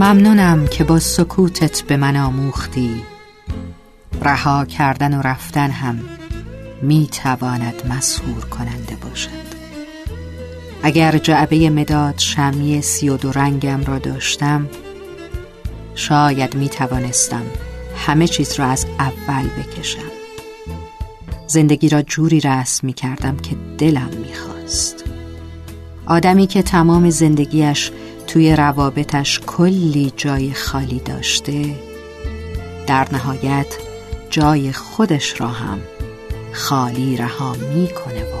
ممنونم که با سکوتت به من آموختی. رها کردن و رفتن هم می تواند مسهور کننده باشد. اگر جعبه مداد شمی سی و دو رنگم را داشتم شاید می توانستم همه چیز را از اول بکشم. زندگی را جوری رسم می کردم که دلم می خواست آدمی که تمام زندگیش توی روابطش کلی جای خالی داشته. در نهایت جای خودش را هم خالی رها می‌کنه و